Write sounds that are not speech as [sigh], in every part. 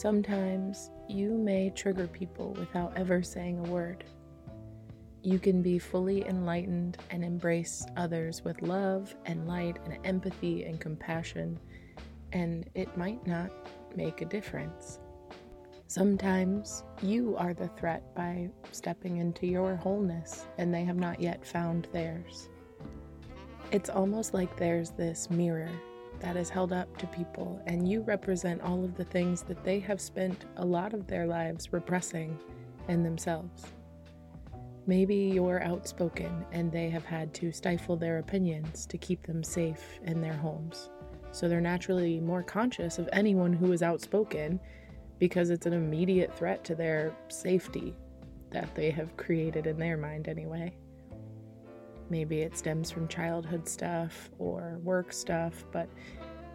Sometimes you may trigger people without ever saying a word. You can be fully enlightened and embrace others with love and light and empathy and compassion, and it might not make a difference. Sometimes you are the threat by stepping into your wholeness and they have not yet found theirs. It's almost like there's this mirror that is held up to people, and you represent all of the things that they have spent a lot of their lives repressing in themselves. Maybe you're outspoken and they have had to stifle their opinions to keep them safe in their homes. So they're naturally more conscious of anyone who is outspoken because it's an immediate threat to their safety that they have created in their mind, anyway. Maybe it stems from childhood stuff or work stuff, but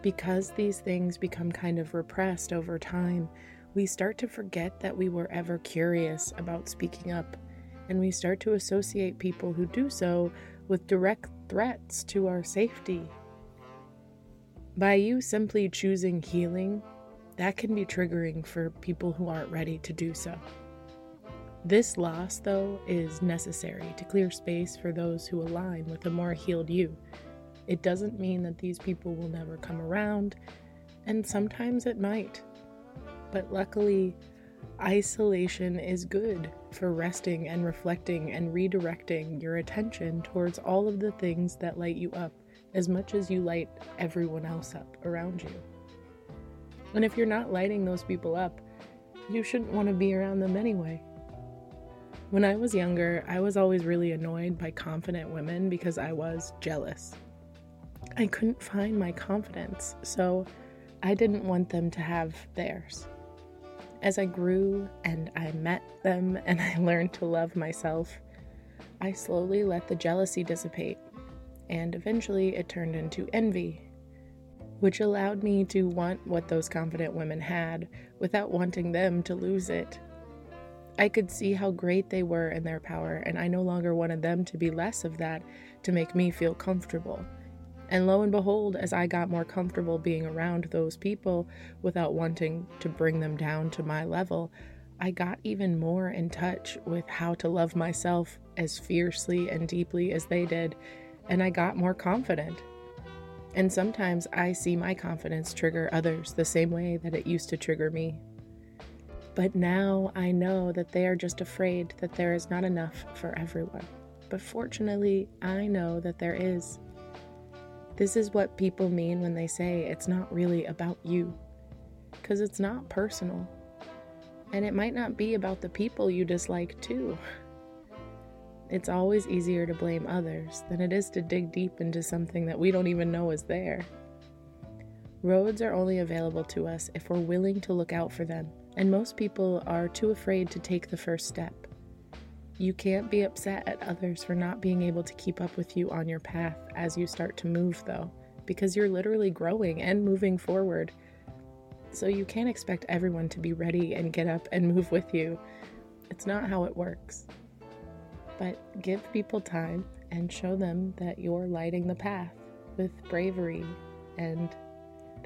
because these things become kind of repressed over time, we start to forget that we were ever curious about speaking up, and we start to associate people who do so with direct threats to our safety. By you simply choosing healing, that can be triggering for people who aren't ready to do so. This loss, though, is necessary to clear space for those who align with a more healed you. It doesn't mean that these people will never come around, and sometimes it might. But luckily, isolation is good for resting and reflecting and redirecting your attention towards all of the things that light you up as much as you light everyone else up around you. And if you're not lighting those people up, you shouldn't want to be around them anyway. When I was younger, I was always really annoyed by confident women because I was jealous. I couldn't find my confidence, so I didn't want them to have theirs. As I grew and I met them [laughs] and I learned to love myself, I slowly let the jealousy dissipate, and eventually it turned into envy, which allowed me to want what those confident women had without wanting them to lose it. I could see how great they were in their power, and I no longer wanted them to be less of that to make me feel comfortable. And lo and behold, as I got more comfortable being around those people without wanting to bring them down to my level, I got even more in touch with how to love myself as fiercely and deeply as they did, and I got more confident. And sometimes I see my confidence trigger others the same way that it used to trigger me. But now I know that they are just afraid that there is not enough for everyone. But fortunately, I know that there is. This is what people mean when they say it's not really about you. Because it's not personal. And it might not be about the people you dislike, too. It's always easier to blame others than it is to dig deep into something that we don't even know is there. Roads are only available to us if we're willing to look out for them, and most people are too afraid to take the first step. You can't be upset at others for not being able to keep up with you on your path as you start to move, though, because you're literally growing and moving forward. So you can't expect everyone to be ready and get up and move with you. It's not how it works. But give people time and show them that you're lighting the path with bravery and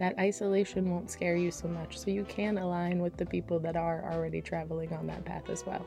that isolation won't scare you so much, so you can align with the people that are already traveling on that path as well.